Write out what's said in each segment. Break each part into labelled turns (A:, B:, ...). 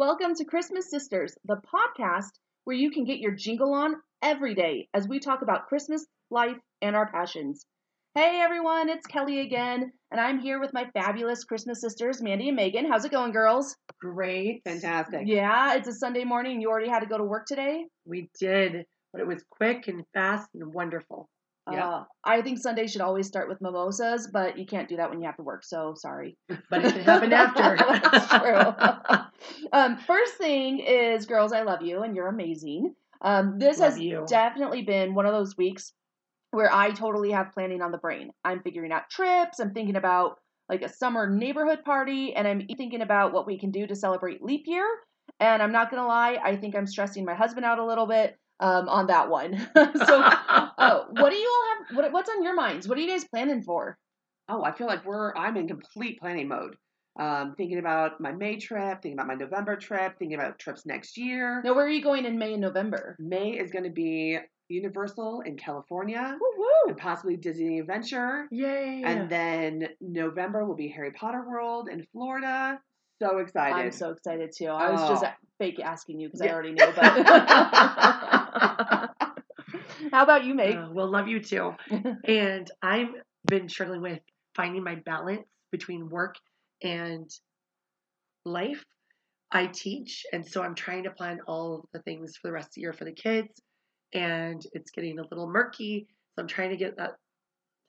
A: Welcome to Christmas Sisters, the podcast where you can get your jingle on every day as we talk about Christmas, life, and our passions. Hey everyone, it's Kelly again, and I'm here with my fabulous Christmas sisters, Mandy and Megan. How's it going, girls?
B: Great. Fantastic.
A: Yeah, it's a Sunday morning you already had to go to work today?
B: We did, but it was quick and fast and wonderful.
A: Yeah. Uh, I think Sunday should always start with mimosas, but you can't do that when you have to work, so sorry.
B: But it can happen after.
A: That's true. um, first thing is, girls, I love you and you're amazing. Um, this
B: Love
A: has
B: you.
A: definitely been one of those weeks where I totally have planning on the brain. I'm figuring out trips, I'm thinking about like a summer neighborhood party, and I'm thinking about what we can do to celebrate leap year. And I'm not gonna lie, I think I'm stressing my husband out a little bit um, on that one. so, uh, what do you all have? What, what's on your minds? What are you guys planning for?
C: Oh, I feel like we're I'm in complete planning mode. Um, thinking about my May trip, thinking about my November trip, thinking about trips next year.
A: Now, where are you going in May and November?
C: May is going to be Universal in California
A: Woo
C: and possibly Disney Adventure.
B: Yay.
C: And then November will be Harry Potter World in Florida. So excited.
A: I'm so excited too. I was just
C: Oh.
A: fake asking you because I already knew. But how about you, Meg?
B: Uh, well, love you too. and I've been struggling with finding my balance between work and life. I teach, and so I'm trying to plan all the things for the rest of the year for the kids, and it's getting a little murky. So I'm trying to get that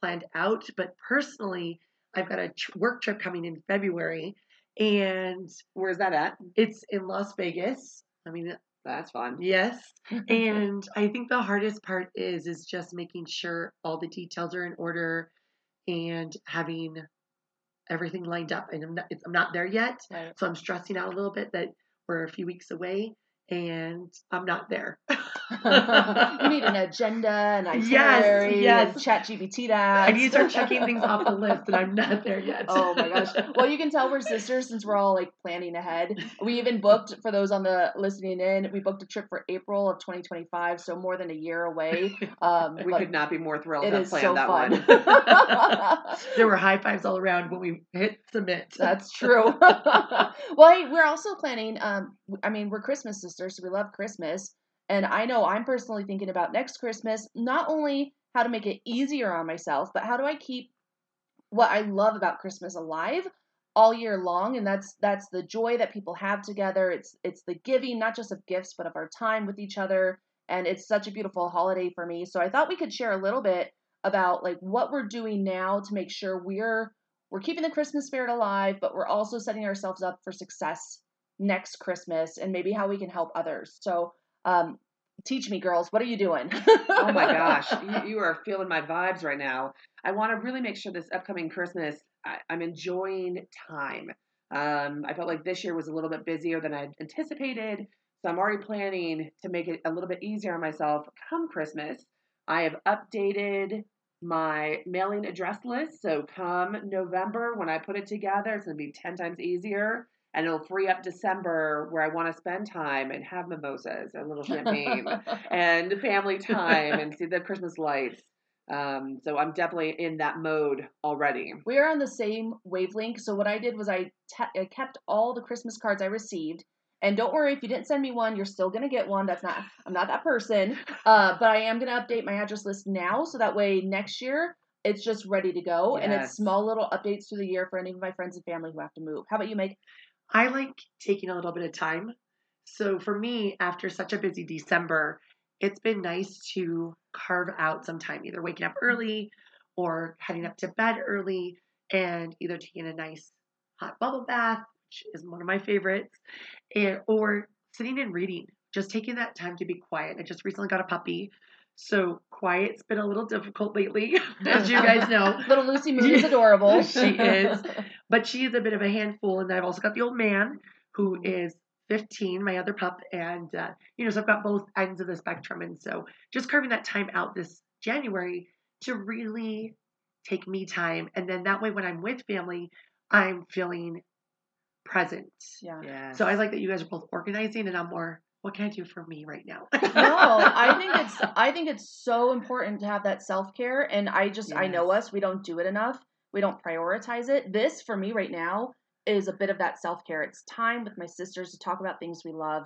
B: planned out. But personally, I've got a tr- work trip coming in February, and
C: Where's that at?
B: it's in Las Vegas. I mean,
C: That's fun.
B: Yes. and I think the hardest part is is just making sure all the details are in order and having everything lined up. And I'm not, I'm not there yet,
A: Right.
B: so I'm stressing out a little bit that we're a few weeks away and I'm not there.
A: you need an agenda, an
B: Yes,
A: itinerary,
B: yes.
A: and ChatGPT that.
B: I need to start checking things off the list, and I'm not there yet.
A: Oh my gosh. Well, you can tell we're sisters since we're all like planning ahead. We even booked, for those on the listening in, we booked a trip for April of 2025, so more than a year away. Um,
C: We could not be more thrilled to planned
A: so
C: that
A: fun.
C: one.
B: there were high fives all around when we hit submit.
A: That's true. well, hey, we're also planning. Um, I mean, we're Christmas sisters, so we love Christmas, and I know I'm personally thinking about next Christmas not only how to make it easier on myself, but how do I keep what I love about Christmas alive all year long, and that's that's the joy that people have together. It's it's the giving, not just of gifts, but of our time with each other, and it's such a beautiful holiday for me. So I thought we could share a little bit about like what we're doing now to make sure we're we're keeping the Christmas spirit alive, but we're also setting ourselves up for success next Christmas and maybe how we can help others. So, um, teach me, girls, what are you doing?
C: oh my gosh, you, you are feeling my vibes right now. I want to really make sure this upcoming Christmas, I, I'm enjoying time. Um, I felt like this year was a little bit busier than I anticipated, so I'm already planning to make it a little bit easier on myself come Christmas. I have updated my mailing address list, so come November when I put it together, it's going to be 10 times easier. And it'll free up December where I want to spend time and have mimosas, and a little champagne and family time and see the Christmas lights. Um, so I'm definitely in that mode already.
A: we are on the same wavelength. So what I did was I te- I kept all the Christmas cards I received. And don't worry if you didn't send me one, you're still gonna get one. That's not I'm not that person. Uh, but I am gonna update my address list now so that way next year it's just ready to go. And it's small little updates through the year for any of my friends and family who have to move. How about you, Meg?
B: I like taking a little bit of time. So for me, after such a busy December, it's been nice to carve out some time, either waking up mm-hmm. early or heading up to bed early and either taking a nice hot bubble bath, which is one of my favorites, and, or sitting and reading, just taking that time to be quiet. I just recently got a puppy. So quiet's been a little difficult lately, as you guys know.
A: Little Lucy Moon is adorable.
B: She is. But she is a bit of a handful. And I've also got the old man who is 15, my other pup. And, uh, you know, so I've got both ends of the spectrum. And so just carving that time out this January to really take me time. And then that way, when I'm with family, I'm feeling present.
A: yeah.
C: Yeah.
B: So I like that you guys are both organizing and I'm more, what can I do for me right now?
A: no, I think it's I think it's so important to have that self care, and I just I know us. We don't do it enough. We don't prioritize it. This for me right now is a bit of that self care. It's time with my sisters to talk about things we love.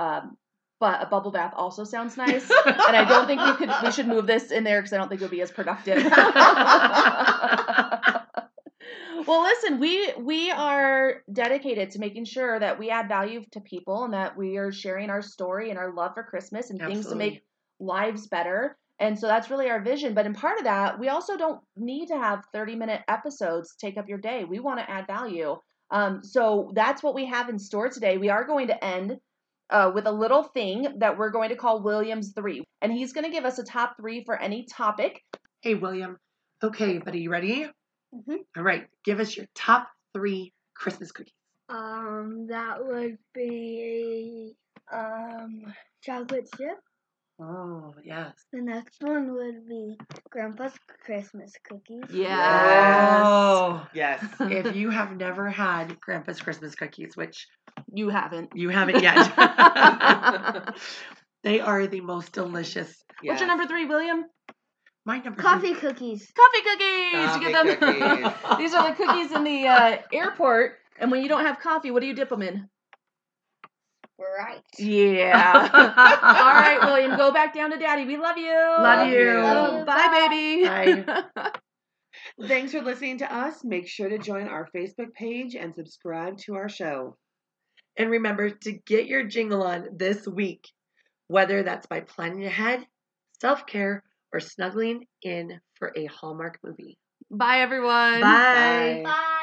A: Um, but a bubble bath also sounds nice, and I don't think we could we should move this in there because I don't think it would be as productive. well, listen, we we are dedicated to making sure that we add value to people and that we are sharing our story and our love for Christmas and things to make lives better. And so that's really our vision. But in part of that, we also don't need to have 30 minute episodes take up your day. We want to add value. Um, so that's what we have in store today. We are going to end uh, with a little thing that we're going to call Williams 3. And he's going to give us a top three for any topic.
B: Hey, William. Okay, buddy, you ready?
D: Mhm.
B: All right, give us your top three Christmas cookies.
D: Um, that would be um chocolate chip.
B: Oh, yes.
D: The next one would be Grandpa's Christmas cookies.
B: Oh.
C: Yes.
B: if you have never had Grandpa's Christmas cookies, which
A: You haven't.
B: you haven't yet, they are the most delicious.
A: What's your number three, William?
B: My number
D: Coffee cookies.
A: Coffee cookies. you get them.
C: Coffee cookies.
A: These are the cookies in the uh, airport. And when you don't have coffee, what do you dip them in?
D: Right.
A: Yeah. All right, William, go back down to daddy. We love you.
B: Love you.
D: Love you.
A: Bye, baby.
B: Bye.
C: Thanks for listening to us. Make sure to join our Facebook page and subscribe to our show.
B: And remember to get your jingle on this week, whether that's by planning ahead, self care, or snuggling in for a Hallmark movie.
A: Bye, everyone.
B: Bye.
C: Bye.
D: Bye.